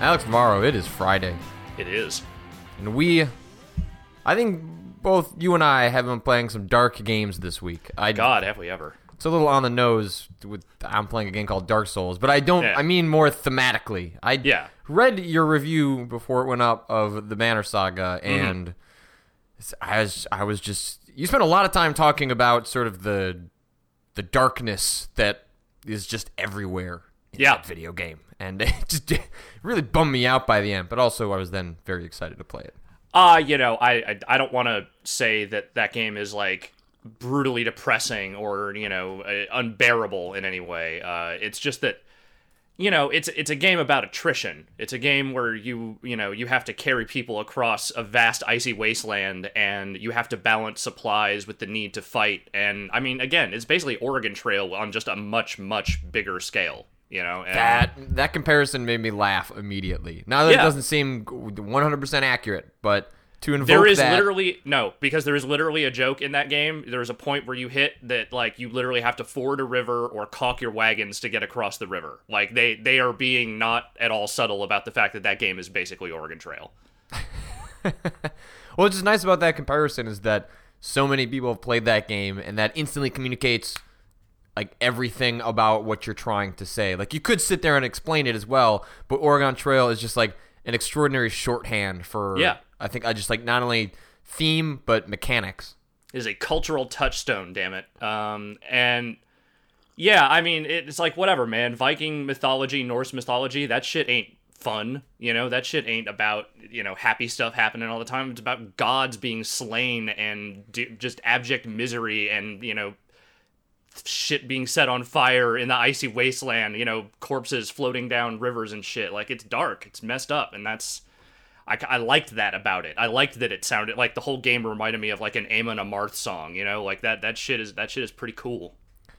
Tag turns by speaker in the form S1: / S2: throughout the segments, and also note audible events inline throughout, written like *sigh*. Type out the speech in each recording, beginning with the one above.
S1: Alex Navarro, it is Friday.
S2: It is.
S1: And we, I think both you and I have been playing some dark games this week. I,
S2: God, have we ever?
S1: It's a little on the nose with I'm playing a game called Dark Souls, but I don't.
S2: Yeah.
S1: I mean more thematically. I
S2: Yeah.
S1: read your review before it went up of the Banner Saga,
S2: Mm-hmm.
S1: and it's- I was I was just you spent a lot of time talking about sort of the the darkness that is just everywhere
S2: Yeah.
S1: that video game, and *laughs* it just it really bummed me out by the end. But also, I was then very excited to play it.
S2: Uh, you know, I I, I don't want to say that that game is like brutally depressing or you know uh, unbearable in any way. Uh, it's just that you know it's it's a game about attrition. It's a game where you you know you have to carry people across a vast icy wasteland and you have to balance supplies with the need to fight. And I mean, again, it's basically Oregon Trail on just a much much bigger scale. You know, and
S1: That that comparison made me laugh immediately. Now that
S2: Yeah.
S1: it doesn't seem 100% accurate, but to invoke
S2: There is
S1: that,
S2: literally no, because there is literally a joke in that game. There's a point where you hit that like you literally have to ford a river or caulk your wagons to get across the river. Like they they are being not at all subtle about the fact that that game is basically Oregon Trail. *laughs*
S1: What's just nice about that comparison is that so many people have played that game, and that instantly communicates like everything about what you're trying to say. Like you could sit there and explain it as well, but Oregon Trail is just like an extraordinary shorthand for
S2: Yeah.
S1: I think I just like not only theme but mechanics.
S2: It is a cultural touchstone, damn it. Um, and yeah, I mean, it's like whatever, man. Viking mythology, Norse mythology, that shit ain't fun. You know, that shit ain't about you know happy stuff happening all the time. It's about gods being slain and d- just abject misery and you know shit being set on fire in the icy wasteland. You know, corpses floating down rivers and shit. Like it's dark, it's messed up, and that's. I, I liked that about it. I liked that it sounded like the whole game reminded me of like an Amon Amarth song, you know, like that. That shit is that shit is pretty cool.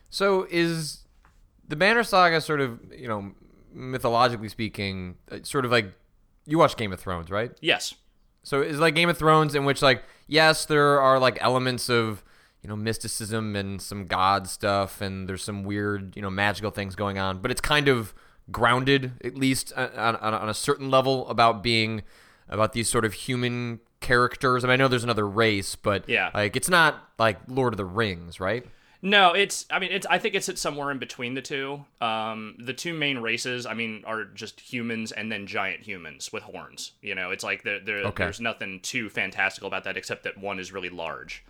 S1: So is the Banner Saga sort of you know mythologically speaking, uh, sort of like you watch Game of Thrones, right?
S2: Yes,
S1: So it's like Game of Thrones, in which like yes, there are like elements of you know mysticism and some god stuff, and there's some weird you know magical things going on, but it's kind of grounded at least on, on, on a certain level about being about these sort of human characters. I mean, I know there's another race, but
S2: Yeah.
S1: like it's not like Lord of the Rings, right?
S2: No, it's. I mean, it's. I think it's somewhere in between the two. Um, the two main races, I mean, are just humans and then giant humans with horns. You know, it's like there, there
S1: Okay.
S2: there's nothing too fantastical about that except that one is really large.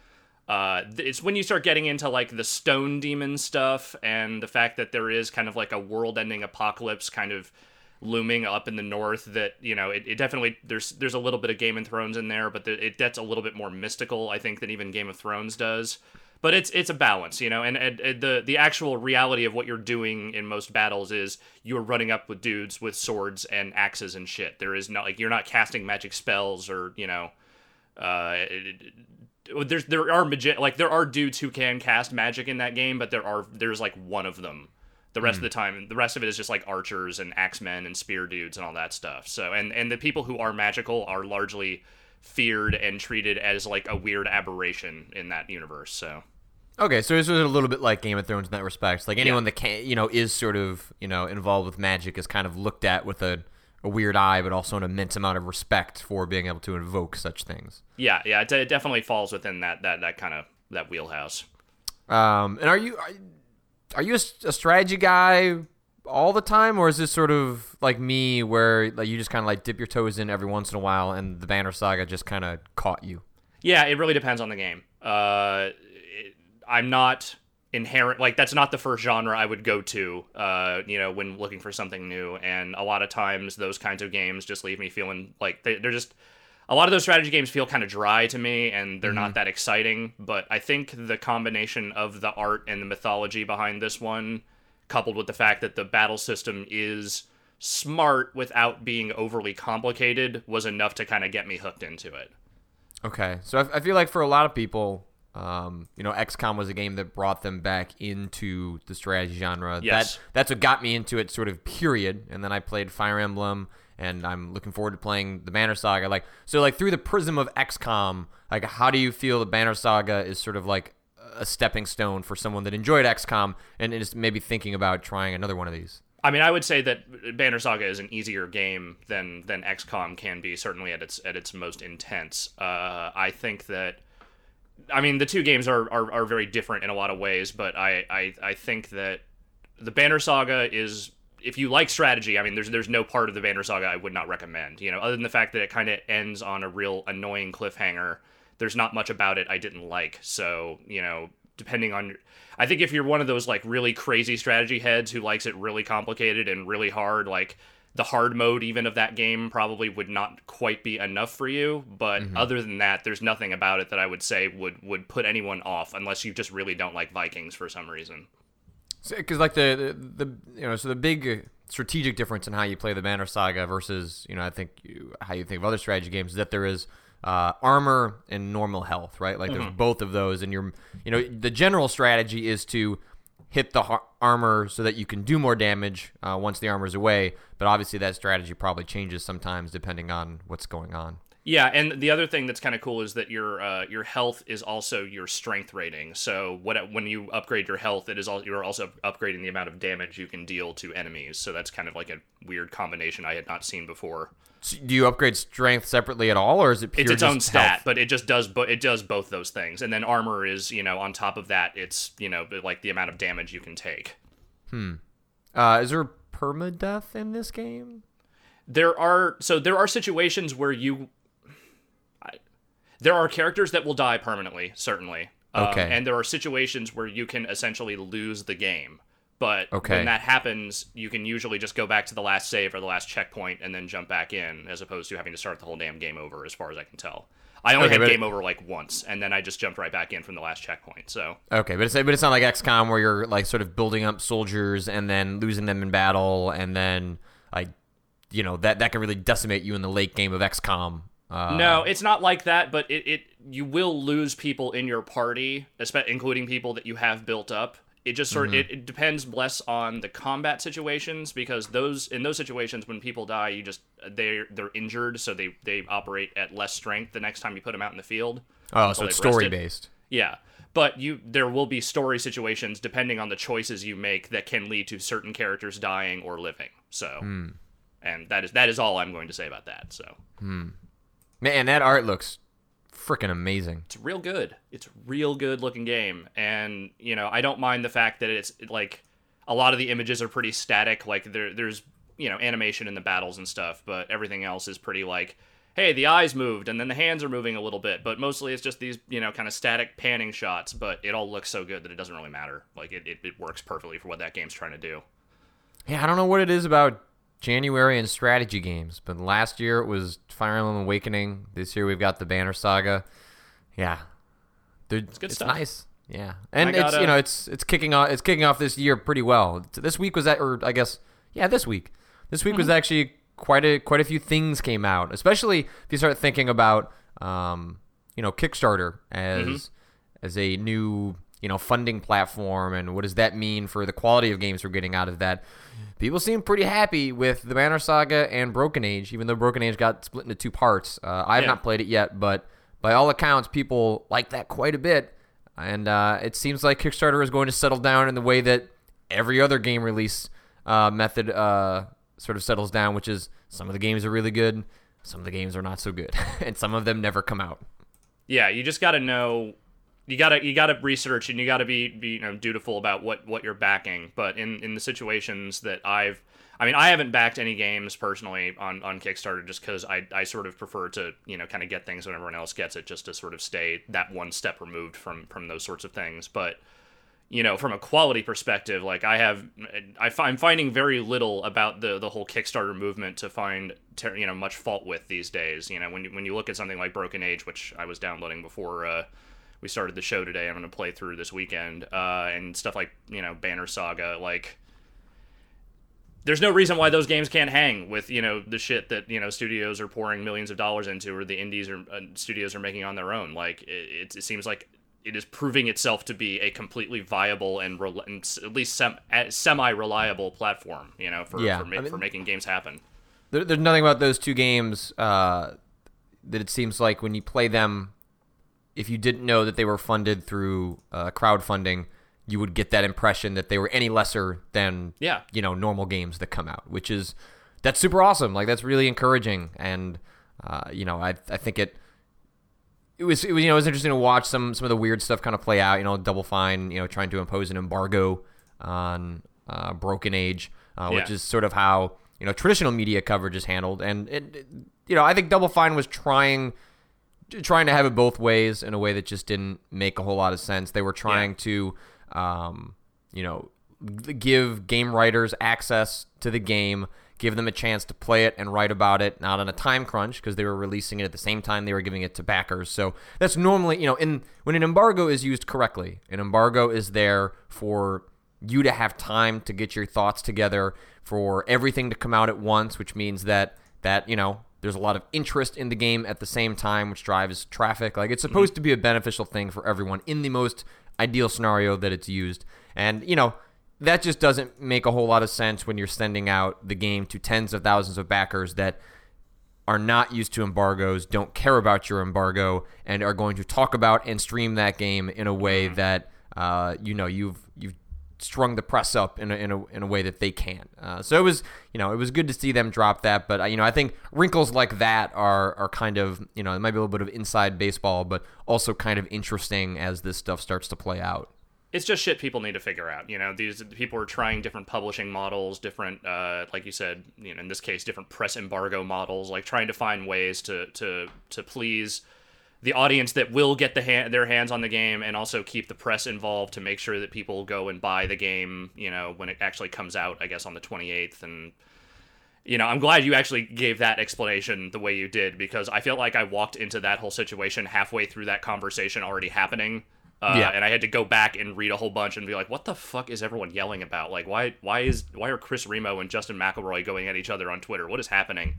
S2: Uh, it's when you start getting into like the stone demon stuff and the fact that there is kind of like a world-ending apocalypse kind of looming up in the north that you know it, it definitely there's there's a little bit of Game of Thrones in there, but the, it that's a little bit more mystical, I think, than even Game of Thrones does. But it's it's a balance, you know, and, and, and the the actual reality of what you're doing in most battles is you're running up with dudes with swords and axes and shit. There is not like you're not casting magic spells or you know, uh, there's there are magi- like there are dudes who can cast magic in that game, but there are there's like one of them. The rest of the hmm. time, the rest of it is just like archers and axemen and spear dudes and all that stuff. So, and and the people who are magical are largely feared and treated as like a weird aberration in that universe. So,
S1: Okay, so it's a little bit like Game of Thrones in that respect. Like anyone that can, you know, is sort of, you know, involved with magic is kind of looked at with a, a weird eye, but also an immense amount of respect for being able to invoke such things.
S2: yeah, yeah, it, it definitely falls within that that that kind of that wheelhouse.
S1: Um, and are you are, are you a strategy guy all the time, or is this sort of like me, where like you just kind of like dip your toes in every once in a while, and the Banner Saga just kind of caught you?
S2: Yeah, it really depends on the game. Uh, it, I'm not inherent like that's not the first genre I would go to. Uh, you know, when looking for something new, and a lot of times those kinds of games just leave me feeling like they, they're just. A lot of those strategy games feel kind of dry to me, and they're not that exciting. But I think the combination of the art and the mythology behind this one, coupled with the fact that the battle system is smart without being overly complicated, was enough to kind of get me hooked into it.
S1: Okay, so I, I feel like for a lot of people, um, you know, XCOM was a game that brought them back into the strategy genre.
S2: Yes.
S1: That that's what got me into it, sort of period. And then I played Fire Emblem, and I'm looking forward to playing the Banner Saga. Like, so like through the prism of XCOM, like how do you feel the Banner Saga is sort of like a stepping stone for someone that enjoyed XCOM and is maybe thinking about trying another one of these?
S2: I mean, I would say that Banner Saga is an easier game than than XCOM can be. Certainly at its at its most intense. Uh, I think that. I mean, the two games are, are, are very different in a lot of ways, but I, I, I think that the Banner Saga is if you like strategy, I mean, there's there's no part of the Banner Saga I would not recommend. You know, other than the fact that it kind of ends on a real annoying cliffhanger. There's not much about it I didn't like. So you know, depending on, I think if you're one of those like really crazy strategy heads who likes it really complicated and really hard, like the hard mode even of that game probably would not quite be enough for you. But mm-hmm. other than that, there's nothing about it that I would say would would put anyone off unless you just really don't like Vikings for some reason
S1: because like the, the, the you know so the big strategic difference in how you play the Banner Saga versus you know I think you, how you think of other strategy games is that there is uh, armor and normal health, right? Like mm-hmm. there's both of those, and you're you know the general strategy is to hit the har- armor so that you can do more damage uh, once the armor's away. But obviously that strategy probably changes sometimes depending on what's going on.
S2: Yeah, and the other thing that's kind of cool is that your uh, your health is also your strength rating. So what when you upgrade your health, it is all you're also upgrading the amount of damage you can deal to enemies. So that's kind of like a weird combination I had not seen before.
S1: So do you upgrade strength separately at all, or is it pure
S2: It's its
S1: own
S2: stat,
S1: health?
S2: but it just does bo- it does both those things. And then armor is you know on top of that, it's you know like the amount of damage you can take.
S1: Hmm. Uh, is there permadeath in this game?
S2: There are so there are situations where you there are characters that will die permanently, certainly. Um, okay. and there are situations where you can essentially lose the game. But okay. when that happens, you can usually just go back to the last save or the last checkpoint and then jump back in, as opposed to having to start the whole damn game over, as far as I can tell. I only okay, had game over like once, and then I just jumped right back in from the last checkpoint. So
S1: okay, but it's but it's not like XCOM where you're like sort of building up soldiers and then losing them in battle, and then like you know that that can really decimate you in the late game of XCOM
S2: uh, no, it's not like that, but it, it you will lose people in your party, including people that you have built up. It just sort mm-hmm. it, it depends less on the combat situations because those in those situations when people die, you just they they're injured, so they they operate at less strength the next time you put them out in the field.
S1: Oh, so it's story based.
S2: Yeah, but you there will be story situations depending on the choices you make that can lead to certain characters dying or living. So, mm. and that is that is all I'm going to say about that. So.
S1: Mm. Man, that art looks freaking amazing.
S2: It's real good. It's real good looking game, and you know I don't mind the fact that it's like a lot of the images are pretty static. Like there, there's you know animation in the battles and stuff, but everything else is pretty like, hey, the eyes moved and then the hands are moving a little bit, but mostly it's just these you know kind of static panning shots. But it all looks so good that it doesn't really matter. Like it, it, it works perfectly for what that game's trying to do.
S1: Yeah, I don't know what it is about January and strategy games. But last year it was Fire Emblem Awakening. This year we've got the Banner Saga. Yeah, it's good it's stuff. Nice. Yeah, and it's you know it's it's kicking off it's kicking off this year pretty well. This week was that, or I guess yeah, this week. This week mm-hmm. was actually quite a quite a few things came out, especially if you start thinking about um, you know Kickstarter as mm-hmm. as a new you know funding platform and what does that mean for the quality of games we're getting out of that people seem pretty happy with the Banner Saga and Broken Age, even though Broken Age got split into two parts. Uh, I have yeah. not played it yet, but by all accounts, people like that quite a bit. And uh, it seems like Kickstarter is going to settle down in the way that every other game release uh, method uh, sort of settles down, which is some of the games are really good, some of the games are not so good, *laughs* and some of them never come out.
S2: Yeah, you just got to know you gotta you gotta research and you gotta be be you know dutiful about what what you're backing. But in in the situations that I've I mean, I haven't backed any games personally on, on Kickstarter just because I, I sort of prefer to, you know, kind of get things when everyone else gets it just to sort of stay that one step removed from, from those sorts of things. But, you know, from a quality perspective, like I have, I, I'm finding very little about the, the whole Kickstarter movement to find, you know, much fault with these days. You know, when you, when you look at something like Broken Age, which I was downloading before, uh, we started the show today. I'm going to play through this weekend, uh, and stuff like you know Banner Saga. Like, there's no reason why those games can't hang with you know the shit that you know studios are pouring millions of dollars into, or the indies or uh, studios are making on their own. Like, it, it, seems like it is proving itself to be a completely viable and, re- and at least sem- semi reliable platform. You know, for yeah. for, ma- I mean, for making games happen.
S1: There, there's nothing about those two games uh, that it seems like when you play them if you didn't know that they were funded through uh, crowdfunding, you would get that impression that they were any lesser than
S2: Yeah.
S1: you know normal games that come out, which is that's super awesome. Like that's really encouraging, and uh, you know I I think it. It was, it was, you know, it was interesting to watch some some of the weird stuff kind of play out. You know, Double Fine, you know, trying to impose an embargo on uh, Broken Age, uh, which is sort of how you know traditional media coverage is handled. And it, it- you know, I think Double Fine was trying trying to have it both ways in a way that just didn't make a whole lot of sense. They were trying to, um, you know, give game writers access to the game, give them a chance to play it and write about it, not on a time crunch because they were releasing it at the same time they were giving it to backers. So that's normally, you know, in when an embargo is used correctly, an embargo is there for you to have time to get your thoughts together, for everything to come out at once, which means that that you know there's a lot of interest in the game at the same time, which drives traffic. Like it's supposed to be a beneficial thing for everyone in the most ideal scenario that it's used. And you know that just doesn't make a whole lot of sense when you're sending out the game to tens of thousands of backers that are not used to embargoes, don't care about your embargo, and are going to talk about and stream that game in a way that uh, you know you've you've strung the press up in a, in a, in a way that they can. Uh, so it was you know it was good to see them drop that, but uh, you know I think wrinkles like that are are kind of you know it might be a little bit of inside baseball, but also kind of interesting as this stuff starts to play out.
S2: it's just shit people need to figure out. You know, these people are trying different publishing models, different, uh, like you said, you know, in this case, different press embargo models, like trying to find ways to to to please the audience that will get the hand, their hands on the game, and also keep the press involved to make sure that people go and buy the game. You know, when it actually comes out, I guess on the twenty eighth, and you know, I'm glad you actually gave that explanation the way you did because I feel like I walked into that whole situation halfway through that conversation already happening. Uh,
S1: Yeah.
S2: and I had to go back and read a whole bunch and be like, "What the fuck is everyone yelling about? Like, why, why is, why are Chris Remo and Justin McElroy going at each other on Twitter? What is happening?"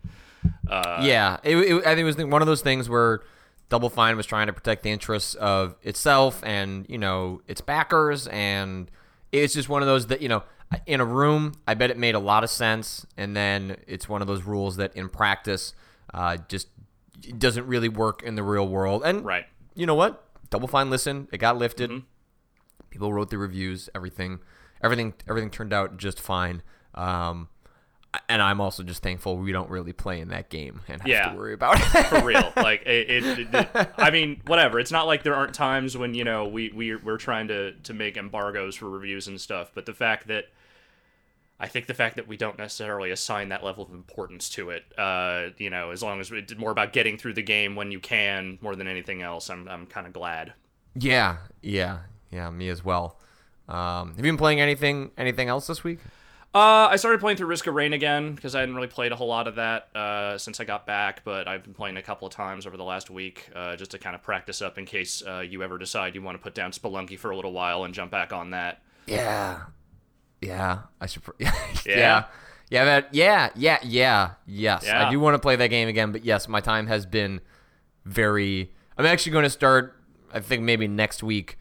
S1: Uh, yeah, it, it, I think it was one of those things where Double Fine was trying to protect the interests of itself and you know its backers, and it's just one of those that you know in a room, I bet it made a lot of sense, and then it's one of those rules that in practice uh, just doesn't really work in the real world. And
S2: Right.
S1: you know what? Double Fine listened. It got lifted. People wrote the reviews. Everything, everything, everything turned out just fine. Um, and I'm also just thankful we don't really play in that game and have
S2: Yeah.
S1: to worry about it.
S2: for real. *laughs* Like it, it, it- I mean, whatever. It's not like there aren't times when you know we we we're trying to to make embargoes for reviews and stuff. But the fact that I think the fact that we don't necessarily assign that level of importance to it, uh, you know, as long as it's more about getting through the game when you can, more than anything else, I'm I'm kind of glad.
S1: yeah, yeah, yeah. Me as well. Um, have you been playing anything anything else this week?
S2: Uh, I started playing through Risk of Rain again because I hadn't really played a whole lot of that uh, since I got back, but I've been playing a couple of times over the last week uh, just to kind of practice up in case uh, you ever decide you want to put down Spelunky for a little while and jump back on that.
S1: Yeah, yeah. I should. *laughs* Yeah?
S2: yeah,
S1: yeah. That. Yeah, yeah, yeah. Yes,
S2: Yeah.
S1: I do want to play that game again. But yes, my time has been very. I'm actually going to start. I think maybe next week,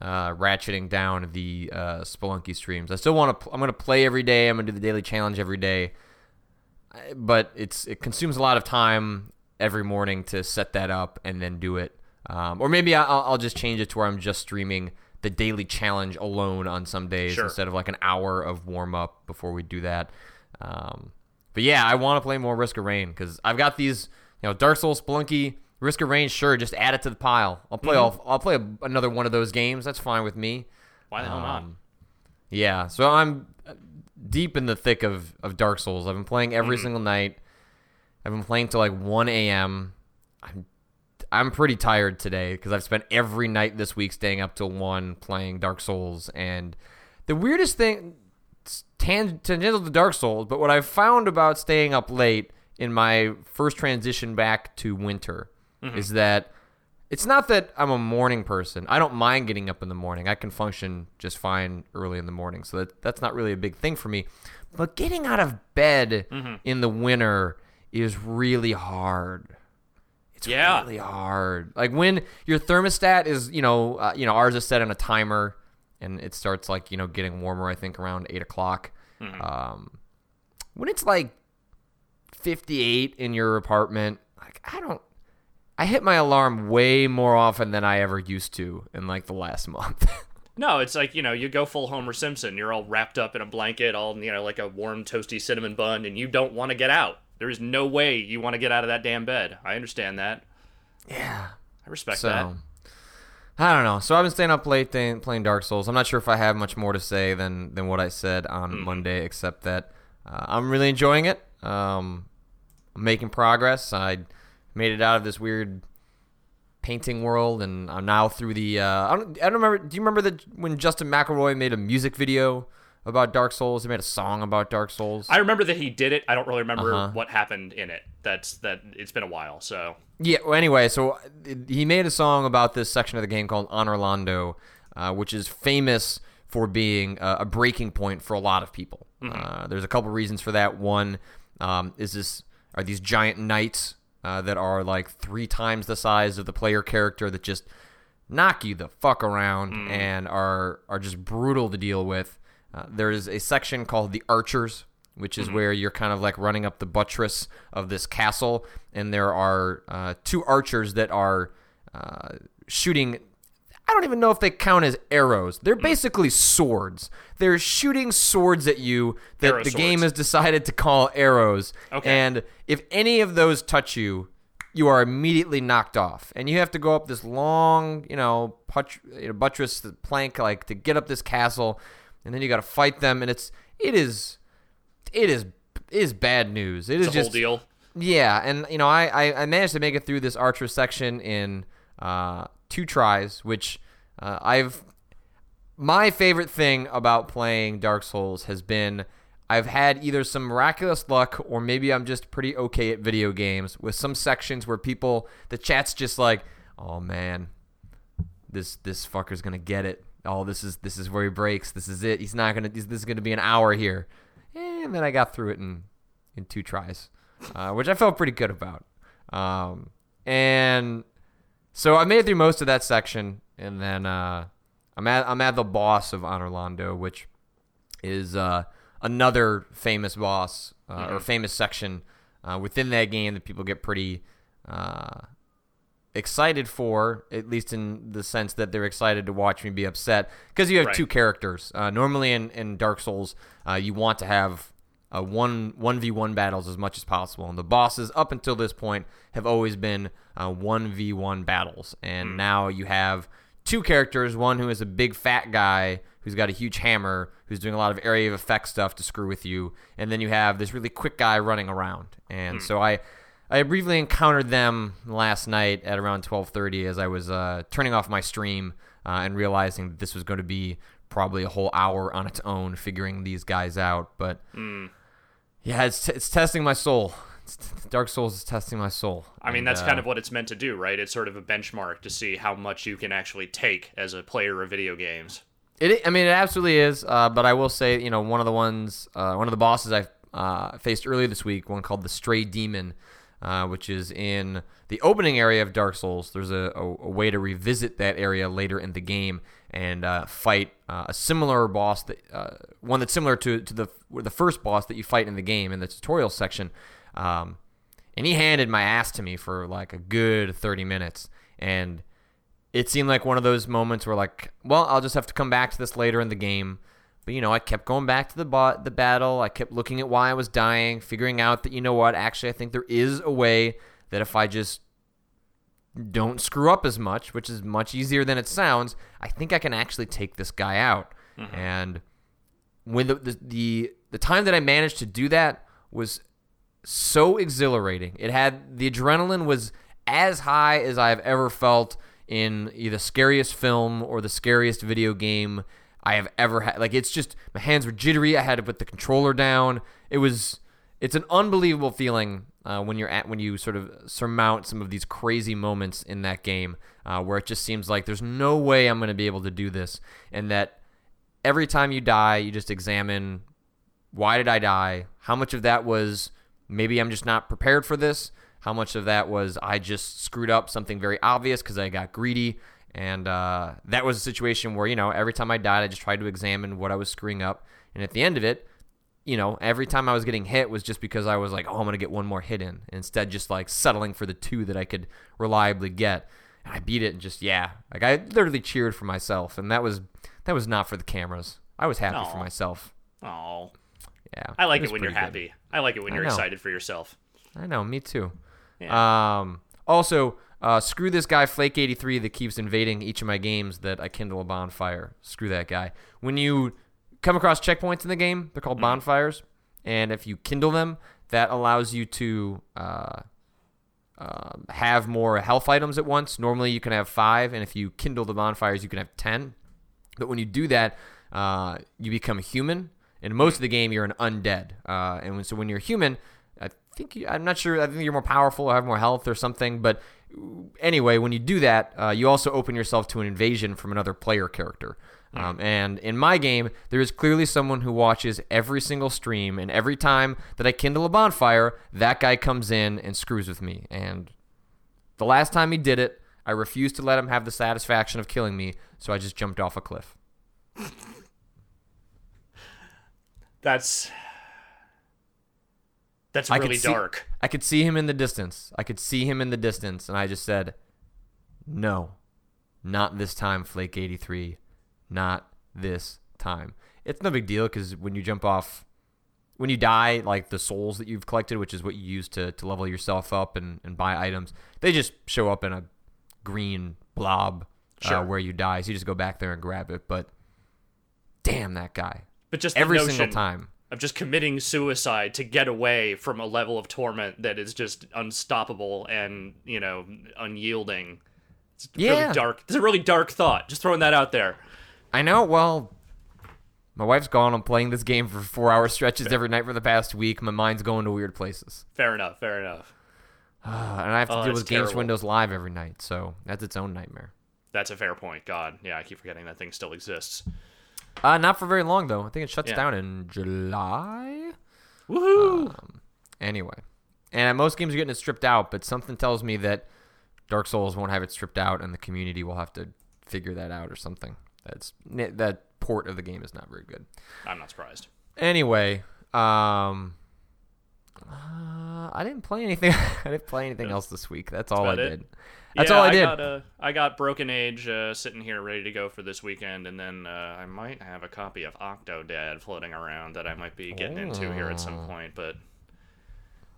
S1: uh, ratcheting down the uh, Spelunky streams. I still want to. I'm going to play every day. I'm going to do the daily challenge every day. But it's it consumes a lot of time every morning to set that up and then do it. Um, or maybe I'll, I'll just change it to where I'm just streaming the daily challenge alone on some days
S2: Sure.
S1: instead of like an hour of warm up before we do that. Um, but yeah, I want to play more Risk of Rain because I've got these, you know, Dark Souls, Spelunky, Risk of Rain. Sure, just add it to the pile. I'll play. All, I'll play a, another one of those games. That's fine with me.
S2: Why the hell not?
S1: Um, Yeah, so I'm uh, deep in the thick of, of Dark Souls. I've been playing every single night. I've been playing till like 1 a.m. I'm I'm pretty tired today because I've spent every night this week staying up till 1 playing Dark Souls. And the weirdest thing, tangential to Dark Souls, but what I've found about staying up late in my first transition back to winter is that it's not that I'm a morning person. I don't mind getting up in the morning. I can function just fine early in the morning. So that that's not really a big thing for me. But getting out of bed in the winter is really hard. It's
S2: Yeah.
S1: really hard. Like when your thermostat is, you know, uh, you know, ours is set on a timer, and it starts like you know getting warmer. I think around eight o'clock. Um, when it's like 58 in your apartment, like I don't I hit my alarm way more often than I ever used to in like the last *laughs* month.
S2: No, it's like you know, you go full Homer Simpson. You're all wrapped up in a blanket, all you know, like a warm, toasty cinnamon bun, and you don't want to get out. There is no way you want to get out of that damn bed. I understand that.
S1: Yeah.
S2: I respect that.
S1: So
S2: that.
S1: I don't know. So I've been staying up late playing Dark Souls. I'm not sure if I have much more to say than than what I said on
S2: Mm-hmm.
S1: Monday, except that uh, I'm really enjoying it. Um, I'm making progress. I made it out of this weird painting world, and I'm now through the. Uh, I don't. I don't remember. Do you remember that when Justin McElroy made a music video about Dark Souls? He made a song about Dark Souls.
S2: I remember that he did it. I don't really remember
S1: Uh-huh.
S2: what happened in it. That's that. It's been a while, so
S1: Yeah. Well, anyway, so uh, he made a song about this section of the game called Anor Londo, uh, which is famous for being uh, a breaking point for a lot of people. Uh, there's a couple reasons for that. One um, is this are these giant knights uh, that are like three times the size of the player character that just knock you the fuck around and are are just brutal to deal with. Uh, there's a section called the Archers, which is where you're kind of like running up the buttress of this castle, and there are uh, two archers that are uh, shooting. I don't even know if they count as arrows. They're basically swords. They're shooting swords at you that
S2: Arrow
S1: the game
S2: swords.
S1: has decided to call arrows.
S2: Okay.
S1: And if any of those touch you, you are immediately knocked off, and you have to go up this long, you know, put- you know, buttress plank like to get up this castle, and then you got to fight them, and it's it is it is it is bad news. It is
S2: it's a whole
S1: just
S2: deal.
S1: yeah, and you know, I, I, I managed to make it through this archer section in uh, two tries, which uh, I've. My favorite thing about playing Dark Souls has been I've had either some miraculous luck or maybe I'm just pretty okay at video games with some sections where people, the chat's just like, oh man, this this fucker's gonna get it. Oh, this is this is where he breaks. This is it. He's not gonna. This is gonna be an hour here, and then I got through it in in two tries, uh, which I felt pretty good about. Um, and so I made it through most of that section, and then uh, I'm at I'm at the boss of Anor Londo, which is uh, another famous boss uh, or famous section uh, within that game that people get pretty uh, excited for, at least in the sense that they're excited to watch me be upset because you have
S2: Right.
S1: two characters. Uh, normally in, in Dark Souls, uh, you want to have uh, one one v one battles as much as possible, and the bosses up until this point have always been uh, one v one battles, and now you have two characters: one who is a big fat guy who's got a huge hammer, who's doing a lot of area of effect stuff to screw with you, and then you have this really quick guy running around, and so I. I briefly encountered them last night at around 12:30 as I was uh, turning off my stream uh, and realizing that this was going to be probably a whole hour on its own figuring these guys out. But yeah, it's, it's testing my soul. It's, Dark Souls is testing my soul.
S2: I mean,
S1: And,
S2: that's
S1: uh,
S2: kind of what it's meant to do, right? It's sort of a benchmark to see how much you can actually take as a player of video games.
S1: It, I mean, it absolutely is. Uh, but I will say, you know, one of the ones, uh, one of the bosses I uh, faced earlier this week, one called the Stray Demon, uh, which is in the opening area of Dark Souls. There's a, a, a way to revisit that area later in the game and uh, fight uh, a similar boss, that uh, one that's similar to to the the first boss that you fight in the game in the tutorial section. Um, and he handed my ass to me for like a good 30 minutes. And it seemed like one of those moments where like well i'll just have to come back to this later in the game. But you know i kept going back to the bot the battle. I kept looking at why i was dying figuring out that you know what actually i think there is a way that if i just don't screw up as much which is much easier than it sounds i think i can actually take this guy out mm-hmm. and when the, the the the time that i managed to do that was so exhilarating. It had the adrenaline was as high as I've ever felt in either scariest film or the scariest video game I have ever had. Like it's just my hands were jittery. I had to put the controller down. It was it's an unbelievable feeling uh, when you're at when you sort of surmount some of these crazy moments in that game uh, where it just seems like there's no way I'm going to be able to do this, and that every time you die, you just examine why did I die? How much of that was maybe I'm just not prepared for this? How much of that was I just screwed up something very obvious because I got greedy? And uh, that was a situation where, you know, every time I died, I just tried to examine what I was screwing up. And at the end of it, you know, every time I was getting hit was just because I was like, oh, I'm going to get one more hit in. Instead, just like settling for the two that I could reliably get. And I beat it and just, yeah, like I literally cheered for myself. And that was, that was not for the cameras. I was happy for
S2: Aw.
S1: myself.
S2: Oh,
S1: Yeah,
S2: I like
S1: was
S2: it when you're
S1: pretty good.
S2: happy. I like it when you're excited for yourself.
S1: I know, me too.
S2: Yeah.
S1: Um, also, uh, screw this guy Flake83 that keeps invading each of my games that I kindle a bonfire. Screw that guy. When you come across checkpoints in the game, they're called
S2: Mm-hmm.
S1: bonfires, and if you kindle them, that allows you to uh, um, have more health items at once. Normally, you can have five, and if you kindle the bonfires, you can have ten. But when you do that, uh, you become human. In most of the game, you're an undead. Uh, and when, so when you're human, I think you, I'm not sure. I think you're more powerful or have more health or something. But anyway, when you do that, uh, you also open yourself to an invasion from another player character. Um, and in my game, there is clearly someone who watches every single stream, and every time that I kindle a bonfire, that guy comes in and screws with me. And the last time he did it, I refused to let him have the satisfaction of killing me, so I just jumped off a cliff. *laughs*
S2: That's that's
S1: I could
S2: really
S1: see-
S2: dark.
S1: I could see him in the distance. I could see him in the distance, and I just said, "No, not this time, Flake eighty three, not this time." It's no big deal because when you jump off, when you die, like the souls that you've collected, which is what you use to, to level yourself up and, and buy items, they just show up in a green blob uh, where you die. So you just go back there and grab it. But damn that guy!
S2: But just
S1: Every single time.
S2: of just committing suicide to get away from a level of torment that is just unstoppable and you know unyielding. It's
S1: Yeah.
S2: really dark. It's a really dark thought. Just throwing that out there.
S1: I know. Well, my wife's gone. I'm playing this game for four hour stretches every night for the past week. My mind's going to weird places,
S2: Fair enough. Fair enough. *sighs*
S1: and I have to
S2: Oh,
S1: deal with Games. Windows Live every night. So that's its own nightmare.
S2: That's a fair point. God, yeah, I keep forgetting that thing still exists.
S1: Uh, not for very long though. I think it shuts
S2: Yeah.
S1: down in July.
S2: Woohoo!
S1: Anyway, and most games are getting it stripped out, but something tells me that Dark Souls won't have it stripped out, and the community will have to figure that out or something. That's that port of the game is not very good.
S2: I'm not surprised.
S1: Anyway, um, uh, I didn't play anything. *laughs* I didn't play anything else this week. That's all I
S2: about it.
S1: did. That's
S2: yeah,
S1: all I did.
S2: Got, uh, I got Broken Age uh, sitting here ready to go for this weekend, and then uh, I might have a copy of Octodad floating around that I might be getting into here at some
S1: Oh.
S2: point. But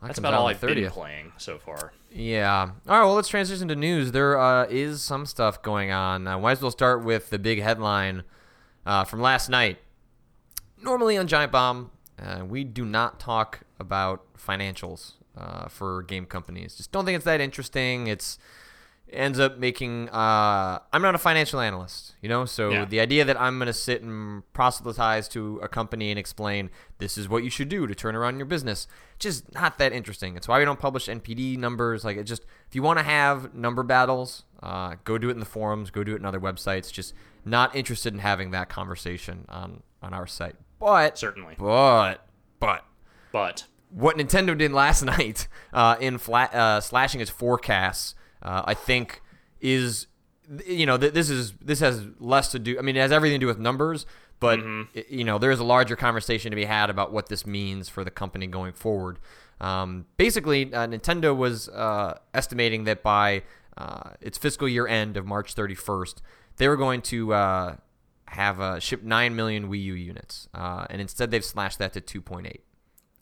S1: That
S2: that's about all I've
S1: the
S2: been playing so far.
S1: Yeah. All right. Well, let's transition to news. There uh, is some stuff going on. I might as well start with the big headline uh, from last night. Normally on Giant Bomb, uh, we do not talk about financials uh, for game companies. Just don't think it's that interesting. It's ends up making. Uh, I'm not a financial analyst, you know. So
S2: Yeah.
S1: the idea that I'm going to sit and proselytize to a company and explain this is what you should do to turn around your business, just not that interesting. It's why we don't publish NPD numbers. Like it just, if you want to have number battles, uh, go do it in the forums, go do it in other websites. Just not interested in having that conversation on on our site. But
S2: Certainly.
S1: but but
S2: But
S1: what Nintendo did last *laughs* night uh, in flat, uh, slashing its forecasts, uh, I think is you know th- this is this has less to do. I mean, it has everything to do with numbers, but i- you know there is a larger conversation to be had about what this means for the company going forward. Um, basically, uh, Nintendo was uh, estimating that by uh, its fiscal year end of March 31st, they were going to uh, have uh, shipped 9 million Wii U units, uh, and instead they've slashed that to 2.8.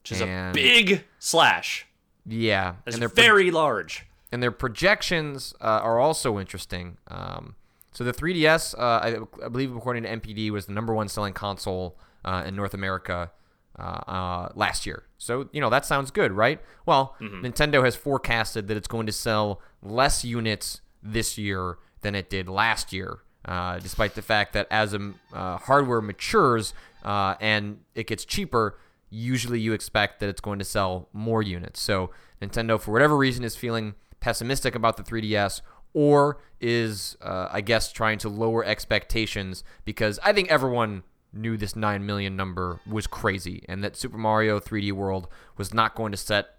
S2: which is a big slash.
S1: Yeah,
S2: It's
S1: and pro-
S2: very large.
S1: And their projections uh, are also interesting. Um, so the 3DS, uh, I, I believe, according to NPD, was the number one selling console uh, in North America uh, uh, last year. So you know that sounds good, right? Well, Nintendo has forecasted that it's going to sell less units this year than it did last year. Uh, despite the fact that as um, uh, hardware matures uh, and it gets cheaper, usually you expect that it's going to sell more units. So Nintendo, for whatever reason, is feeling pessimistic about the 3DS or is, uh, I guess, trying to lower expectations because I think everyone knew this 9 million number was crazy and that Super Mario 3D World was not going to set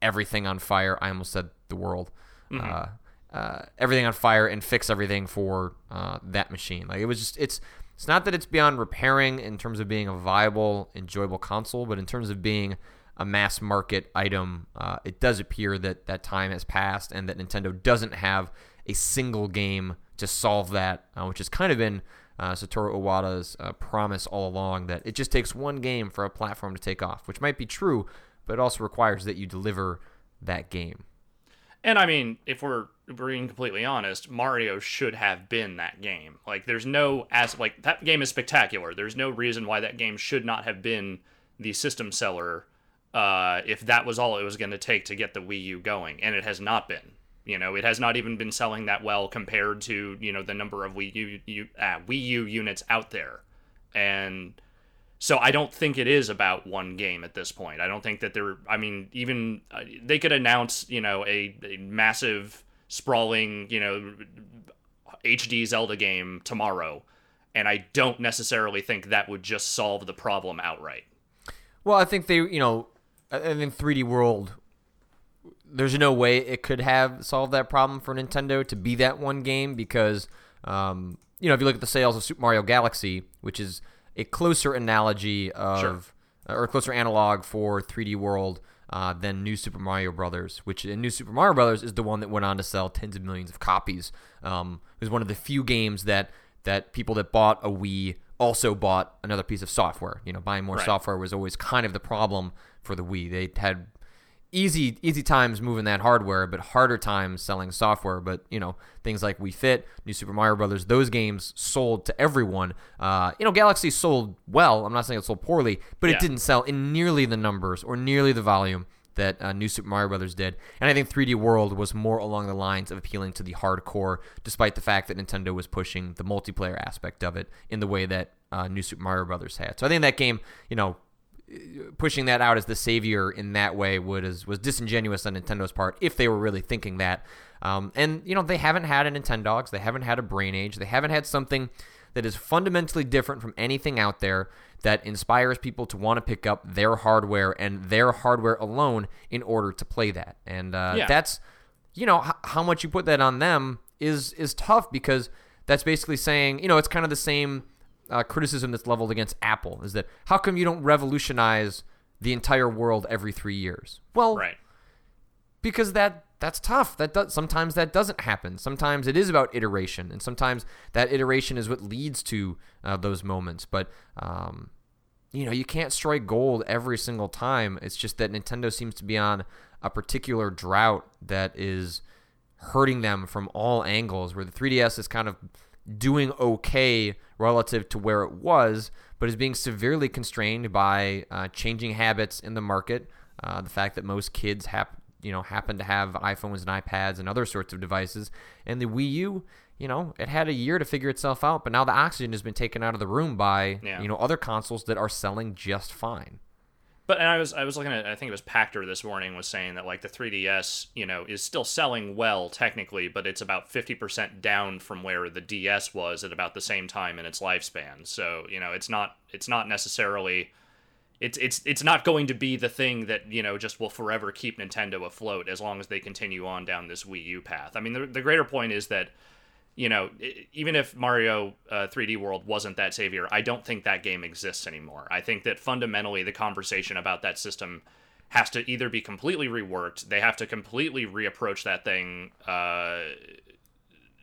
S1: everything on fire. I almost said the world. Uh, uh, everything on fire and fix everything for uh, that machine. Like it was just it's it's not that it's beyond repairing in terms of being a viable, enjoyable console, but in terms of being a mass market item, uh, it does appear that that time has passed and that Nintendo doesn't have a single game to solve that, uh, which has kind of been uh, Satoru Iwata's uh, promise all along that it just takes one game for a platform to take off, which might be true, but it also requires that you deliver that game.
S2: And I mean, if we're being completely honest, Mario should have been that game. Like, there's no as like that game is spectacular. There's no reason why that game should not have been the system seller uh, if that was all it was going to take to get the Wii U going, and it has not been. You know, it has not even been selling that well compared to you know the number of Wii U, U uh, Wii U units out there, and so I don't think it is about one game at this point. I don't think that they're. I mean, even uh, they could announce you know a, a massive sprawling you know HD Zelda game tomorrow, and I don't necessarily think that would just solve the problem outright.
S1: Well, I think they, you know, I think 3D World. There's no way it could have solved that problem for Nintendo to be that one game because, um, you know, if you look at the sales of Super Mario Galaxy, which is a closer analogy of
S2: Sure.
S1: or a closer analog for 3D World uh, than New Super Mario Brothers, which in New Super Mario Brothers is the one that went on to sell tens of millions of copies. Um, it was one of the few games that that people that bought a Wii also bought another piece of software. You know, buying more
S2: Right.
S1: software was always kind of the problem for the Wii. They had easy easy times moving that hardware, but harder times selling software. But you know things like Wii Fit, New Super Mario Brothers, those games sold to everyone. Uh, you know, Galaxy sold well. I'm not saying it sold poorly, but
S2: Yeah.
S1: it didn't sell in nearly the numbers or nearly the volume that uh, New Super Mario Brothers did. And I think 3D World was more along the lines of appealing to the hardcore, despite the fact that Nintendo was pushing the multiplayer aspect of it in the way that uh, New Super Mario Brothers had. So I think that game, you know, pushing that out as the savior in that way would is, was disingenuous on Nintendo's part if they were really thinking that. Um, and you know they haven't had a Nintendogs, they haven't had a Brain Age, they haven't had something that is fundamentally different from anything out there that inspires people to want to pick up their hardware and their hardware alone in order to play that. And uh,
S2: Yeah.
S1: that's you know h- how much you put that on them is is tough because that's basically saying you know it's kind of the same uh, criticism that's leveled against Apple is that how come you don't revolutionize the entire world every three years? Well,
S2: Right.
S1: because that that's tough. That does, sometimes that doesn't happen. Sometimes it is about iteration, and sometimes that iteration is what leads to uh, those moments. But um, you know, you can't strike gold every single time. It's just that Nintendo seems to be on a particular drought that is hurting them from all angles. Where the 3DS is kind of doing okay relative to where it was, but is being severely constrained by uh, changing habits in the market. Uh, the fact that most kids have you know happen to have iPhones and iPads and other sorts of devices, and the Wii U, you know, it had a year to figure itself out, but now the oxygen has been taken out of the room by
S2: Yeah.
S1: you know other consoles that are selling just fine.
S2: But and I was I was looking at I think it was Pachter this morning was saying that like the 3DS you know is still selling well technically, but it's about 50% down from where the DS was at about the same time in its lifespan. So you know it's not it's not necessarily it's it's it's not going to be the thing that you know just will forever keep Nintendo afloat as long as they continue on down this Wii U path. I mean the the greater point is that you know, even if Mario uh, 3D World wasn't that savior, I don't think that game exists anymore. I think that fundamentally the conversation about that system has to either be completely reworked, they have to completely reapproach that thing, uh,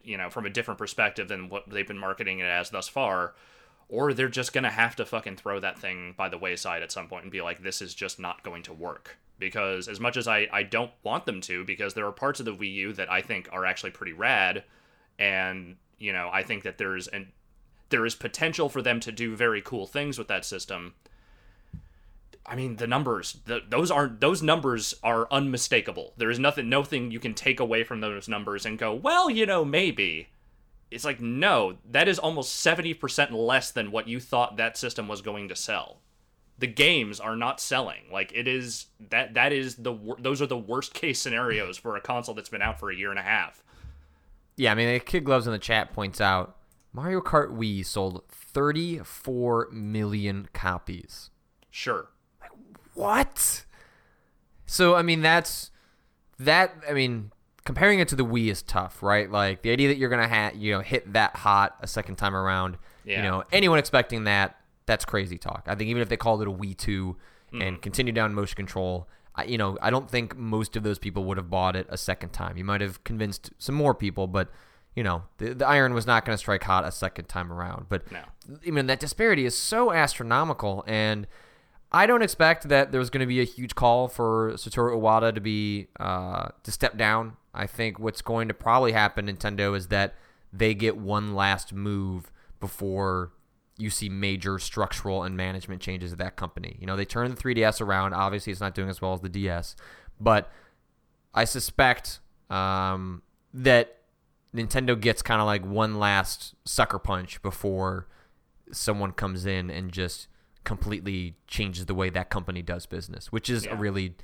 S2: you know, from a different perspective than what they've been marketing it as thus far, or they're just gonna have to fucking throw that thing by the wayside at some point and be like, this is just not going to work. Because as much as I, I don't want them to, because there are parts of the Wii U that I think are actually pretty rad, and you know I think that there's an there is potential for them to do very cool things with that system. I mean, the numbers, the, those aren't those numbers are unmistakable. There is nothing, nothing you can take away from those numbers and go, well, you know, maybe. It's like no, that is almost seventy percent less than what you thought that system was going to sell. The games are not selling. Like it is that that is the those are the worst case scenarios for a console that's been out for a year and a half.
S1: Yeah, I mean, the Kid Gloves in the chat points out Mario Kart Wii sold 34 million copies.
S2: Sure.
S1: Like, What? So I mean, that's that. I mean, comparing it to the Wii is tough, right? Like the idea that you're gonna ha- you know hit that hot a second time around.
S2: Yeah.
S1: You know, anyone expecting that, that's crazy talk. I think even if they called it a Wii 2
S2: Hmm.
S1: and continued down motion control, I, you know, I don't think most of those people would have bought it a second time. You might have convinced some more people, but you know, the, the iron was not going to strike hot a second time around. But
S2: No.
S1: I mean, that disparity is so astronomical, and I don't expect that there's going to be a huge call for Satoru Iwata to be uh, to step down. I think what's going to probably happen, Nintendo, is that they get one last move before you see major structural and management changes at that company. You know, they turned the 3DS around. Obviously, it's not doing as well as the DS, but I suspect um, that Nintendo gets kind of like one last sucker punch before someone comes in and just completely changes the way that company does business, which is a really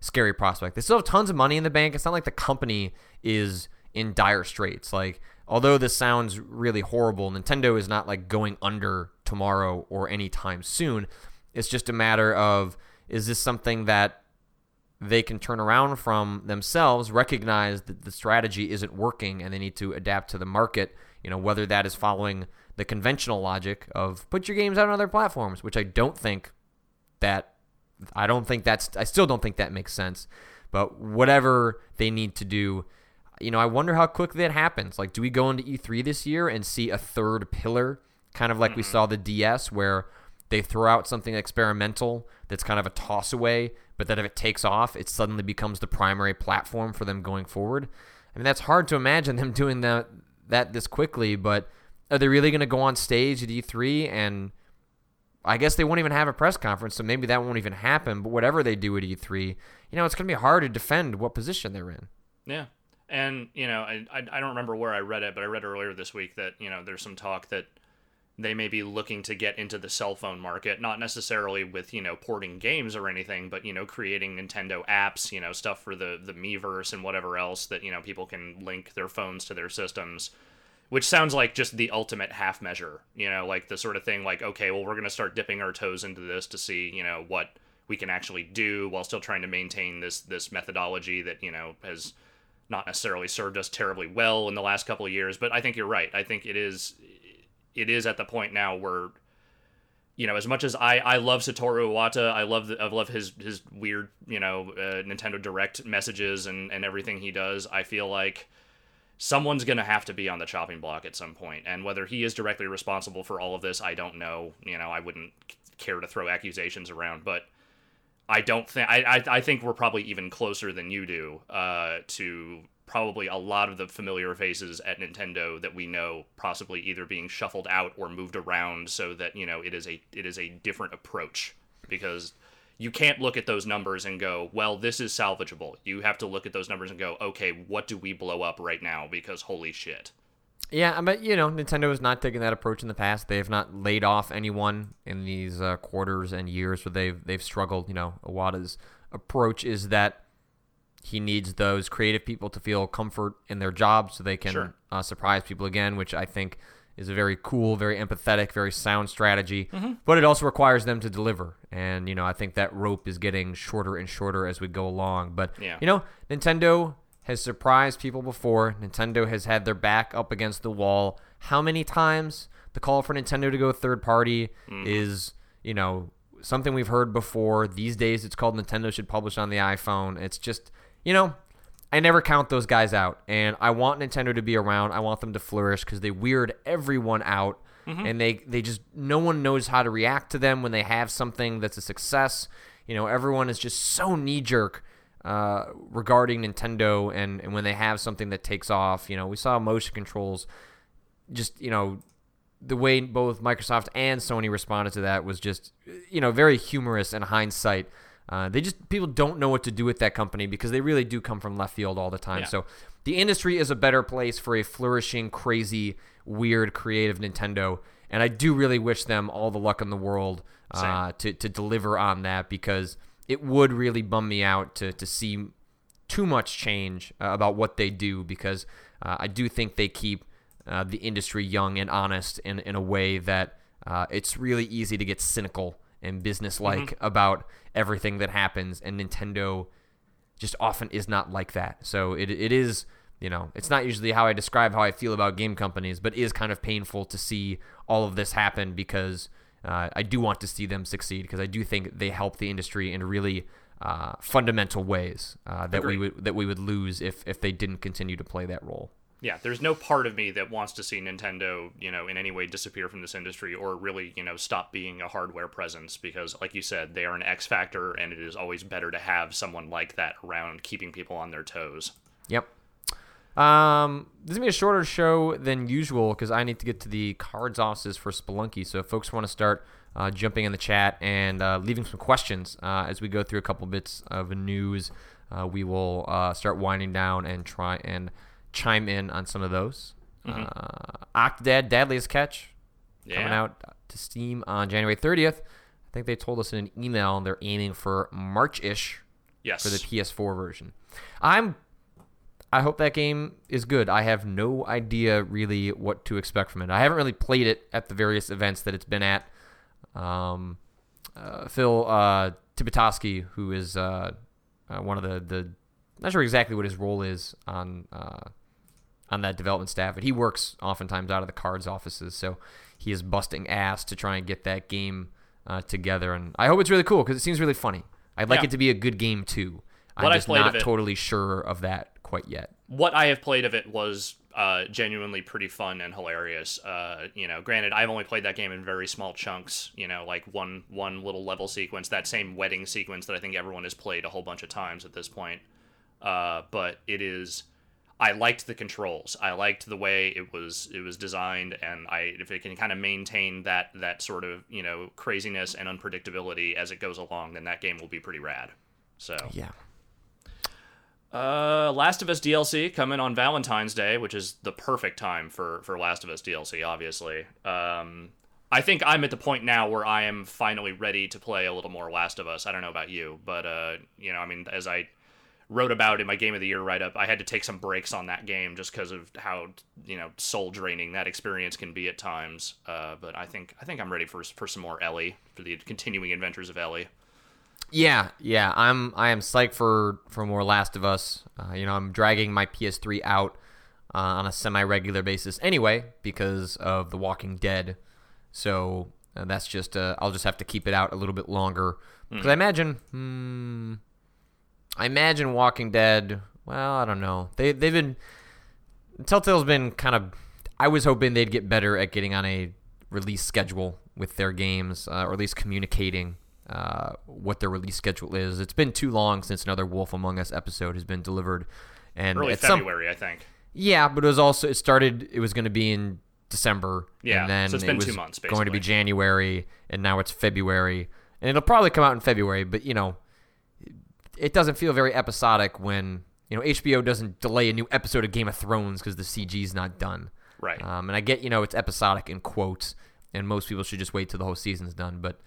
S1: scary prospect. They still have tons of money in the bank. It's not like the company is in dire straits. Like, although this sounds really horrible, Nintendo is not like going under tomorrow or anytime soon. It's just a matter of is this something that they can turn around from themselves, recognize that the strategy isn't working and they need to adapt to the market, you know, whether that is following the conventional logic of put your games out on other platforms, which I don't think that I don't think that's I still don't think that makes sense. But whatever they need to do, you know, I wonder how quickly that happens. Like do we go into E3 this year and see a third pillar kind of like we mm-hmm. saw the DS where they throw out something experimental that's kind of a toss away, but that if it takes off, it suddenly becomes the primary platform for them going forward. I mean, that's hard to imagine them *laughs* doing that that this quickly, but are they really going to go on stage at E3 and I guess they won't even have a press conference, so maybe that won't even happen. But whatever they do at E3, you know, it's going to be hard to defend what position they're in.
S2: Yeah. And, you know, I, I, I don't remember where I read it, but I read earlier this week that, you know, there's some talk that they may be looking to get into the cell phone market, not necessarily with, you know, porting games or anything, but, you know, creating Nintendo apps, you know, stuff for the, the Miiverse and whatever else that, you know, people can link their phones to their systems, which sounds like just the ultimate half measure, you know, like the sort of thing like, okay, well, we're to start dipping our toes into this to see, you know, what we can actually do while still trying to maintain this, this methodology that, you know, has not necessarily served us terribly well in the last couple of years, but I think you're right. I think it is it is at the point now where you know, as much as I, I love Satoru Iwata, I love the, I love his his weird you know uh, Nintendo Direct messages and and everything he does. I feel like someone's gonna have to be on the chopping block at some point, and whether he is directly responsible for all of this, I don't know. You know, I wouldn't care to throw accusations around, but I don't think I, I I think we're probably even closer than you do uh, to probably a lot of the familiar faces at Nintendo that we know possibly either being shuffled out or moved around so that you know it is a it is a different approach. Because you can't look at those numbers and go well this is salvageable. You have to look at those numbers and go okay what do we blow up right now? Because holy shit
S1: Yeah, but you know, Nintendo has not taken that approach in the past. They have not laid off anyone in these uh, quarters and years where they've they've struggled. You know, Iwata's approach is that he needs those creative people to feel comfort in their job so they can
S2: Sure.
S1: uh, surprise people again, which I think is a very cool, very empathetic, very sound strategy. But it also requires them to deliver, and you know, I think that rope is getting shorter and shorter as we go along. But
S2: Yeah.
S1: you know, Nintendo has surprised people before. Nintendo has had their back up against the wall. How many times the call for Nintendo to go third party mm-hmm. is, you know, something we've heard before. These days it's called Nintendo should publish on the iPhone. It's just, you know, I never count those guys out. And I want Nintendo to be around. I want them to flourish because they weird everyone out. Mm-hmm. And they, they just, no one knows how to react to them when they have something that's a success. You know, everyone is just so knee jerk uh, regarding Nintendo and, and when they have something that takes off. You know, we saw motion controls just, you know, the way both Microsoft and Sony responded to that was just, you know, very humorous in hindsight. Uh, they just people don't know what to do with that company because they really do come from left field all the time.
S2: Yeah.
S1: So the industry is a better place for a flourishing, crazy, weird, creative Nintendo, and I do really wish them all the luck in the world uh, to to deliver on that because it would really bum me out to to see too much change uh, about what they do because uh, I do think they keep uh, the industry young and honest in, in a way that uh, it's really easy to get cynical and businesslike about everything that happens, and Nintendo just often is not like that. So it, it is, you know, it's not usually how I describe how I feel about game companies, but is kind of painful to see all of this happen because uh, I do want to see them succeed because I do think they help the industry in really uh, fundamental ways uh, that we would that we would lose if if they didn't continue to play that role.
S2: Yeah, there's no part of me that wants to see Nintendo, you know, in any way disappear from this industry or really, you know, stop being a hardware presence because, like you said, they are an X factor, and it is always better to have someone like that around, keeping people on their toes.
S1: Yep. Um, this is gonna be a shorter show than usual because I need to get to the cards offices for Spelunky. So if folks want to start uh, jumping in the chat and uh, leaving some questions uh, as we go through a couple bits of news, uh, we will uh, start winding down and try and chime in on some of those.
S2: Mm-hmm.
S1: Uh, Octodad Dadliest Catch coming out to Steam on January 30th. I think they told us in an email they're aiming for March-ish
S2: Yes.
S1: for the PS4 version. I'm I hope that game is good. I have no idea really what to expect from it. I haven't really played it at the various events that it's been at. Um, uh, Phil uh, Tibitoski, who is uh, uh, one of the the not sure exactly what his role is on uh, on that development staff, but he works oftentimes out of the cards offices, so he is busting ass to try and get that game uh, together. And I hope it's really cool because it seems really funny. I'd like
S2: Yeah.
S1: it to be a good game too. I'm
S2: What
S1: just not totally sure of that quite yet.
S2: what I have played of it was uh, genuinely pretty fun and hilarious. Uh, you know, granted, I've only played that game in very small chunks. You know, like one one little level sequence, that same wedding sequence that I think everyone has played a whole bunch of times at this point. Uh, but it is. I liked the controls. I liked the way it was it was designed, and I if it can kind of maintain that that sort of you know craziness and unpredictability as it goes along, then that game will be pretty rad. So
S1: Yeah.
S2: Uh, Last of Us DLC coming on Valentine's Day, which is the perfect time for for Last of Us DLC. Obviously, um, I think I'm at the point now where I am finally ready to play a little more Last of Us. I don't know about you, but uh, you know, I mean, as I wrote about in my Game of the Year write up, I had to take some breaks on that game just because of how you know soul draining that experience can be at times. Uh, but I think I think I'm ready for for some more Ellie for the continuing adventures of Ellie.
S1: Yeah, yeah. I'm I am psyched for for more Last of Us. Uh, you know, I'm dragging my PS3 out uh, on a semi-regular basis anyway because of The Walking Dead. So uh, that's just uh, I'll just have to keep it out a little bit longer because I imagine. Hmm, I imagine Walking Dead. Well, I don't know. They they've been Telltale's been kind of. I was hoping they'd get better at getting on a release schedule with their games, uh, or at least communicating uh, what their release schedule is. It's been too long since another Wolf Among Us episode has been delivered, and
S2: Early
S1: at some
S2: February, I think.
S1: yeah, but it was also it started. It was going to be in December.
S2: Yeah,
S1: and then
S2: so it's
S1: it
S2: been
S1: was
S2: two months,
S1: Going to be. January, and now it's February, and it'll probably come out in February. But you know, it doesn't feel very episodic when you know HBO doesn't delay a new episode of Game of Thrones because the CG's not done.
S2: Right.
S1: Um, and I get you know it's episodic in quotes, and most people should just wait till the whole season's done. But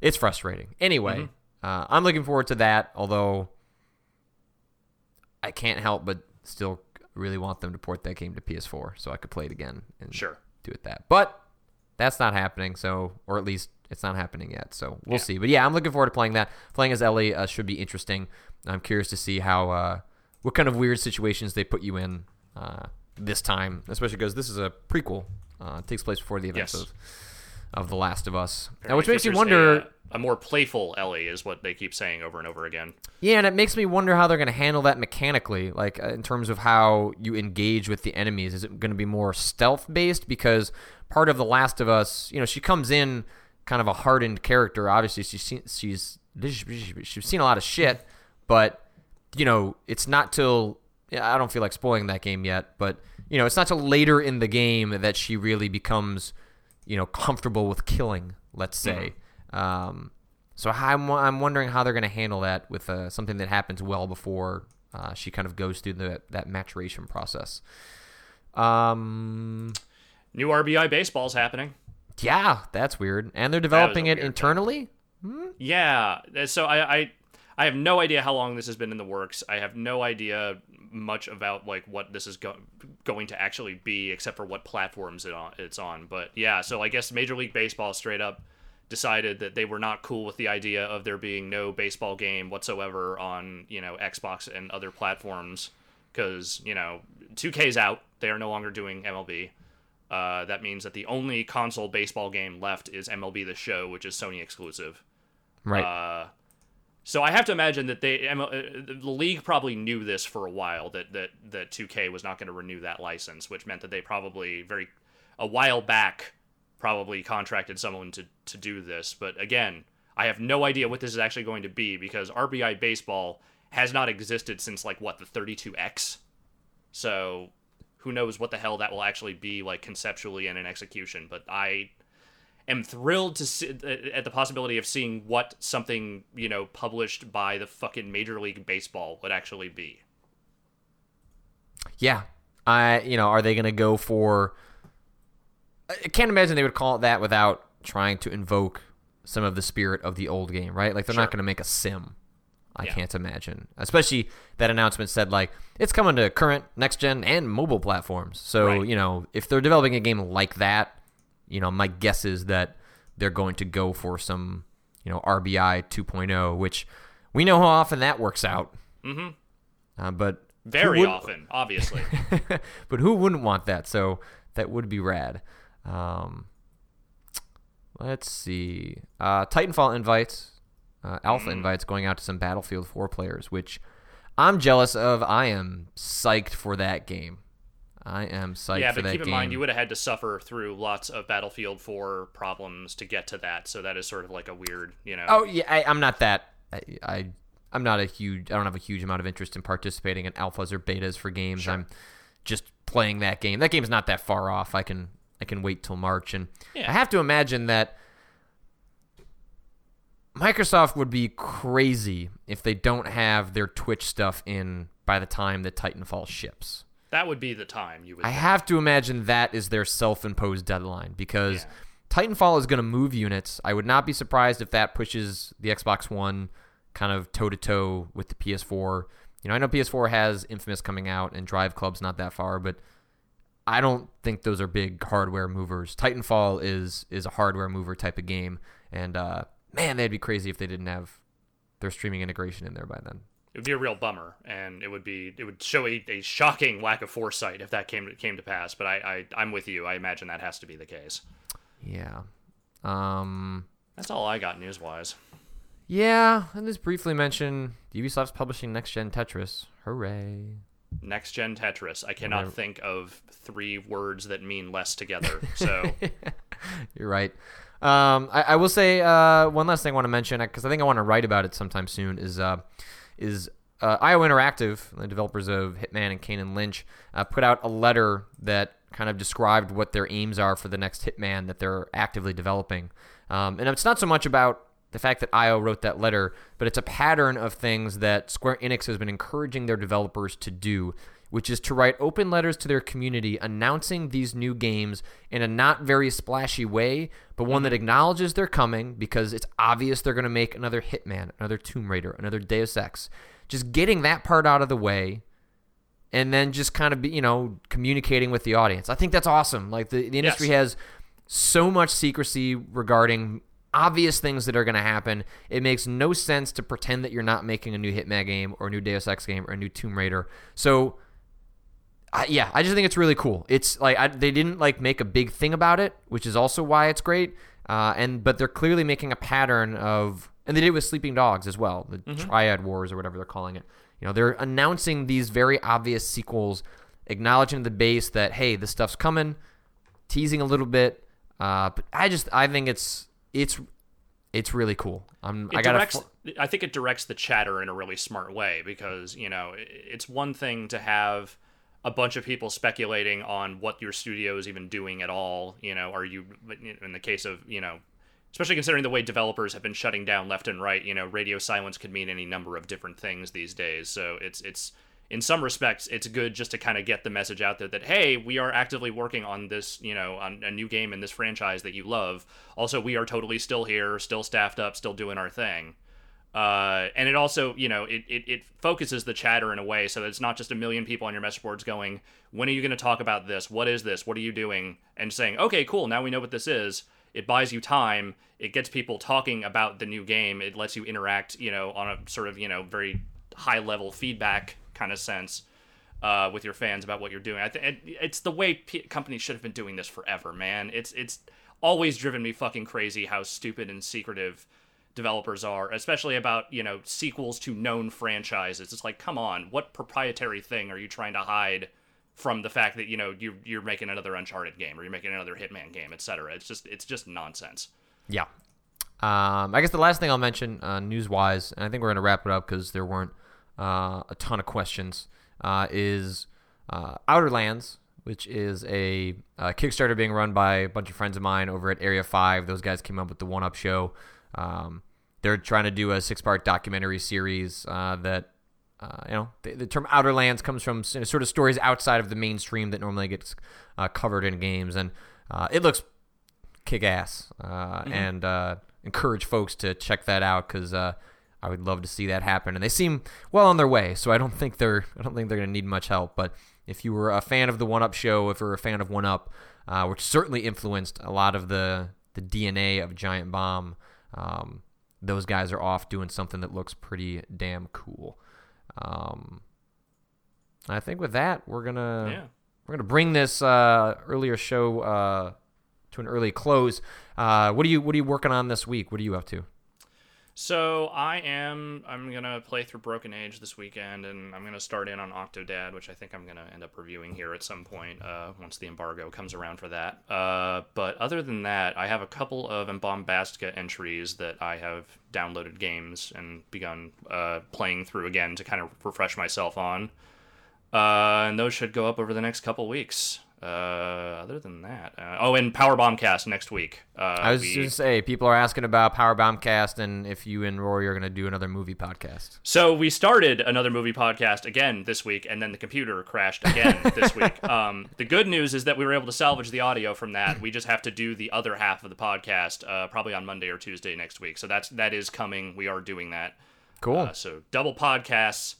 S1: it's frustrating. Anyway,
S2: Mm-hmm.
S1: uh, I'm looking forward to that. Although I can't help but still really want them to port that game to PS4 so I could play it again and
S2: Sure.
S1: do it that. But that's not happening. So, or at least it's not happening yet. So we'll
S2: Yeah.
S1: see. But yeah, I'm looking forward to playing that. Playing as Ellie uh, should be interesting. I'm curious to see how uh, what kind of weird situations they put you in uh, this time, especially because this is a prequel. Uh, it takes place before the events
S2: Yes.
S1: of of The Last of Us, now, which makes you wonder.
S2: A, uh, a more playful Ellie is what they keep saying over and over again.
S1: Yeah, and it makes me wonder how they're going to handle that mechanically, like uh, in terms of how you engage with the enemies. Is it going to be more stealth based? Because part of The Last of Us, you know, she comes in kind of a hardened character. Obviously, she's she's she's seen a lot of shit, but you know, it's not till I don't feel like spoiling that game yet, but you know, it's not till later in the game that she really becomes, you know, comfortable with killing. Let's say. Um, so I'm I'm wondering how they're going to handle that with uh, something that happens well before uh, she kind of goes through the that maturation process. Um,
S2: New RBI baseball's happening.
S1: yeah, that's weird, and they're developing it internally.
S2: Yeah. uh, So I, I I have no idea how long this has been in the works. I have no idea much about like what this is go- going to actually be, except for what platforms it on, it's on. But yeah, so I guess Major League Baseball straight up decided that they were not cool with the idea of there being no baseball game whatsoever on you know Xbox and other platforms because you know 2K's out. They are no longer doing MLB. Uh, that means that the only console baseball game left is MLB The Show, which is Sony exclusive.
S1: Right.
S2: Uh, So I have to imagine that they uh, the league probably knew this for a while that that that 2K was not going to renew that license, which meant that they probably very a while back probably contracted someone to to do this. But again, I have no idea what this is actually going to be because RBI baseball has not existed since like what the 32X. So who knows what the hell that will actually be like conceptually and in execution, but I am thrilled to see uh, at the possibility of seeing what something you know published by the fucking Major League Baseball would actually be.
S1: Yeah, I you know are they going to go for? I can't imagine they would call it that without trying to invoke some of the spirit of the old game, right? Like they're
S2: Sure.
S1: not going to make a sim. I
S2: Yeah.
S1: can't imagine. Especially that announcement said like it's coming to current, next gen, and mobile platforms. So
S2: Right.
S1: you know if they're developing a game like that, you know my guess is that they're going to go for some you know RBI 2.0, oh, which we know how often that works out.
S2: Mm-hmm.
S1: Uh, but
S2: Very often, obviously. *laughs*
S1: but who wouldn't want that? So that would be rad. Um, let's see. Uh, Titanfall invites, uh, alpha invites going out to some Battlefield 4 players, which I'm jealous of. I am psyched for that game. I am psyched
S2: yeah,
S1: for
S2: but
S1: that
S2: keep in mind you would have had to suffer through lots of Battlefield 4 problems to get to that, so that is sort of like a weird, you know.
S1: Oh yeah, I, I'm not that. I, I I'm not a huge. I don't have a huge amount of interest in participating in alphas or betas for games. I'm just playing that game. That game's not that far off. I can I can wait till March, and
S2: Yeah.
S1: I have to imagine that Microsoft would be crazy if they don't have their Twitch stuff in by the time that Titanfall ships.
S2: That would be the time you would.
S1: I
S2: think.
S1: have to imagine that is their self-imposed deadline because
S2: Yeah.
S1: Titanfall is going to move units. I would not be surprised if that pushes the Xbox One kind of toe to toe with the PS4. You know, I know PS4 has Infamous coming out and Drive Club's not that far, but I don't think those are big hardware movers. Titanfall is is a hardware mover type of game, and uh, man, they'd be crazy if they didn't have their streaming integration in there by then.
S2: It would be a real bummer, and it would be it would show a, a shocking lack of foresight if that came to, came to pass. But I, I I'm with you. I imagine that has to be the case.
S1: Yeah. Um.
S2: That's all I got news wise.
S1: Yeah, and just briefly mention Ubisoft's publishing next gen Tetris. Hooray!
S2: Next gen Tetris. I cannot
S1: Whatever.
S2: think of three words that mean less together. So *laughs*
S1: You're right. Um, I, I will say uh, one last thing I want to mention because I think I want to write about it sometime soon. Is uh, is uh, IO Interactive, the developers of Hitman and Kane and Lynch, uh, put out a letter that kind of described what their aims are for the next Hitman that they're actively developing. Um, and it's not so much about the fact that IO wrote that letter, but it's a pattern of things that Square Enix has been encouraging their developers to do, which is to write open letters to their community announcing these new games in a not very splashy way, but one that mm-hmm. acknowledges they're coming because it's obvious they're going to make another Hitman, another Tomb Raider, another Deus Ex. Just getting that part out of the way and then just kind of be, you know, communicating with the audience. I think that's awesome. Like the, the industry
S2: Yes.
S1: has so much secrecy regarding obvious things that are going to happen. It makes no sense to pretend that you're not making a new Hitman game or a new Deus Ex game or a new Tomb Raider. So I, yeah, I just think it's really cool. It's like I, they didn't like make a big thing about it, which is also why it's great. Uh, and but they're clearly making a pattern of, and they did it with Sleeping Dogs as well, the Triad Wars or whatever they're calling it. You know, they're announcing these very obvious sequels, acknowledging the base that hey, this stuff's coming, teasing a little bit. Uh, but I just I think it's it's it's really cool. I'm
S2: it
S1: I got.
S2: I think it directs the chatter in a really smart way because you know it's one thing to have a bunch of people speculating on what your studio is even doing at all. You know, are you in the case of you know, especially considering the way developers have been shutting down left and right. You know, radio silence could mean any number of different things these days. So it's it's in some respects it's good just to kind of get the message out there that hey we are actively working on this you know on a new game in this franchise that you love also we are totally still here still staffed up still doing our thing uh, and it also, you know, it, it, it focuses the chatter in a way so that it's not just a million people on your message boards going, when are you going to talk about this? What is this? What are you doing? And saying, okay, cool, now we know what this is. It buys you time. It gets people talking about the new game. It lets you interact, you know, on a sort of, you know, very high level feedback kind of sense uh, with your fans about what you're doing. I think it, it's the way p- companies should have been doing this forever, man. It's it's always driven me fucking crazy how stupid and secretive developers are, especially about you know sequels to known franchises. It's like, come on, what proprietary thing are you trying to hide from the fact that you know you're you're making another Uncharted game or you're making another Hitman game, etc. It's just it's just nonsense.
S1: Yeah. Um, I guess the last thing I'll mention, uh, news wise, and I think we're going to wrap it up because there weren't uh, a ton of questions, uh, is uh, Outer Lands, which is a, a, Kickstarter being run by a bunch of friends of mine over at Area 5. Those guys came up with the One Up Show. Um, they're trying to do a six part documentary series uh, that. Uh, you know, the, the, term Outer Lands comes from sort of stories outside of the mainstream that normally gets covered in games, and it looks kick ass. Mm-hmm. And encourage folks to check that out because uh, I would love to see that happen. And they seem well on their way, so I don't think they're I don't think they're going to need much help. But if you were a fan of the One Up show, if you're a fan of One Up, uh, which certainly influenced a lot of the the DNA of Giant Bomb, um, those guys are off doing something that looks pretty damn cool. Um, I think with that, we're gonna yeah. we're gonna bring this uh, earlier show uh, to an early close. Uh, what are you What are you working on this week? What are you up to?
S2: So I am. I'm gonna play through Broken Age this weekend, and I'm gonna start in on Octodad, which I think I'm gonna end up reviewing here at some point uh, once the embargo comes around for that. Uh, but other than that, I have a couple of Bombastica entries that I have downloaded games and begun uh, playing through again to kind of refresh myself on. Uh, and those should go up over the next couple weeks. Uh, other than that, uh, oh, and Power Bombcast next week. Uh,
S1: I was we, just say people are asking about Power Bombcast and if you and Rorie are going to do another movie podcast.
S2: So we started another movie podcast again this week, and then the computer crashed again *laughs* this week. Um, the good news is that we were able to salvage the audio from that. We just have to do the other half of the podcast uh, probably on Monday or Tuesday next week. So that's that is coming. We are doing that.
S1: Cool.
S2: Uh, so double podcasts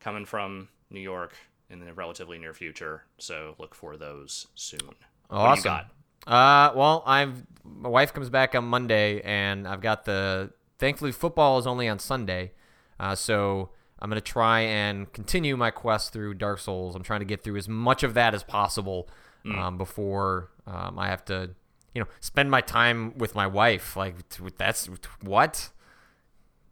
S2: coming from New York in the relatively near future. So look for those soon.
S1: Awesome. Uh, well, I've my wife comes back on Monday, and I've got the. Thankfully, football is only on Sunday, uh, so I'm gonna try and continue my quest through Dark Souls. I'm trying to get through as much of that as possible mm. um, before um, I have to, you know, spend my time with my wife. Like that's what.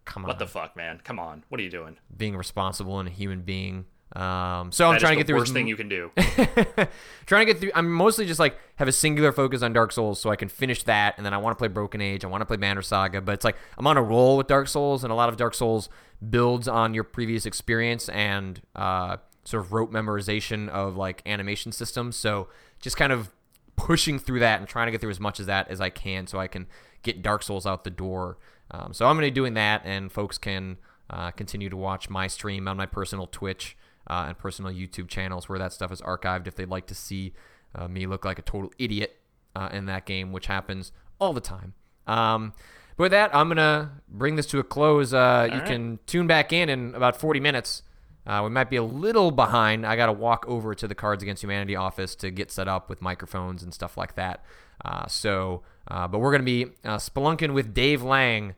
S1: Come on.
S2: What the fuck, man? Come on. What are you doing?
S1: Being responsible and a human being. Um, so I'm trying to get through.
S2: Worst thing you can do. *laughs*
S1: trying to get through. I'm mostly just like have a singular focus on Dark Souls, so I can finish that, and then I want to play Broken Age. I want to play Banner Saga, but it's like I'm on a roll with Dark Souls, and a lot of Dark Souls builds on your previous experience and uh, sort of rote memorization of like animation systems. So just kind of pushing through that and trying to get through as much of that as I can, so I can get Dark Souls out the door. Um, so I'm going to be doing that, and folks can uh, continue to watch my stream on my personal Twitch uh, and personal YouTube channels where that stuff is archived if they'd like to see uh, me look like a total idiot uh, in that game, which happens all the time. Um, but with that, I'm going to bring this to a close. Uh, you right. can tune back in in about 40 minutes. Uh, we might be a little behind. I got to walk over to the Cards Against Humanity office to get set up with microphones and stuff like that. Uh, so, but we're going to be spelunking with Dave Lang,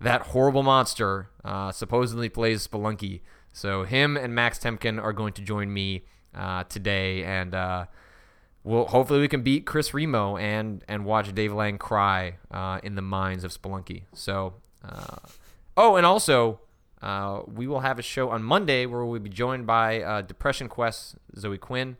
S1: that horrible monster, supposedly plays Spelunky. So him and Max Temkin are going to join me uh, today, and uh, we'll hopefully we can beat Chris Remo and and watch Dave Lang cry uh, in the minds of Spelunky. So, uh, oh, and also uh, we will have a show on Monday where we'll be joined by uh, Depression Quest Zoe Quinn.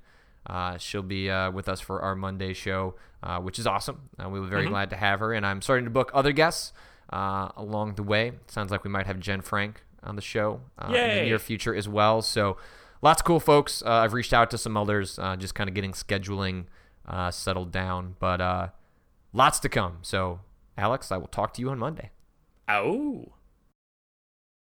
S1: she'll be with us for our Monday show, which is awesome. we were very mm-hmm. glad to have her, and I'm starting to book other guests along the way. sounds like we might have Jenn Frank on the show uh, in the near future as well. So lots of cool folks. Uh, I've reached out to some others, uh, just kind of getting scheduling uh, settled down, but uh, lots to come. So Alex, I will talk to you on Monday.
S2: Oh.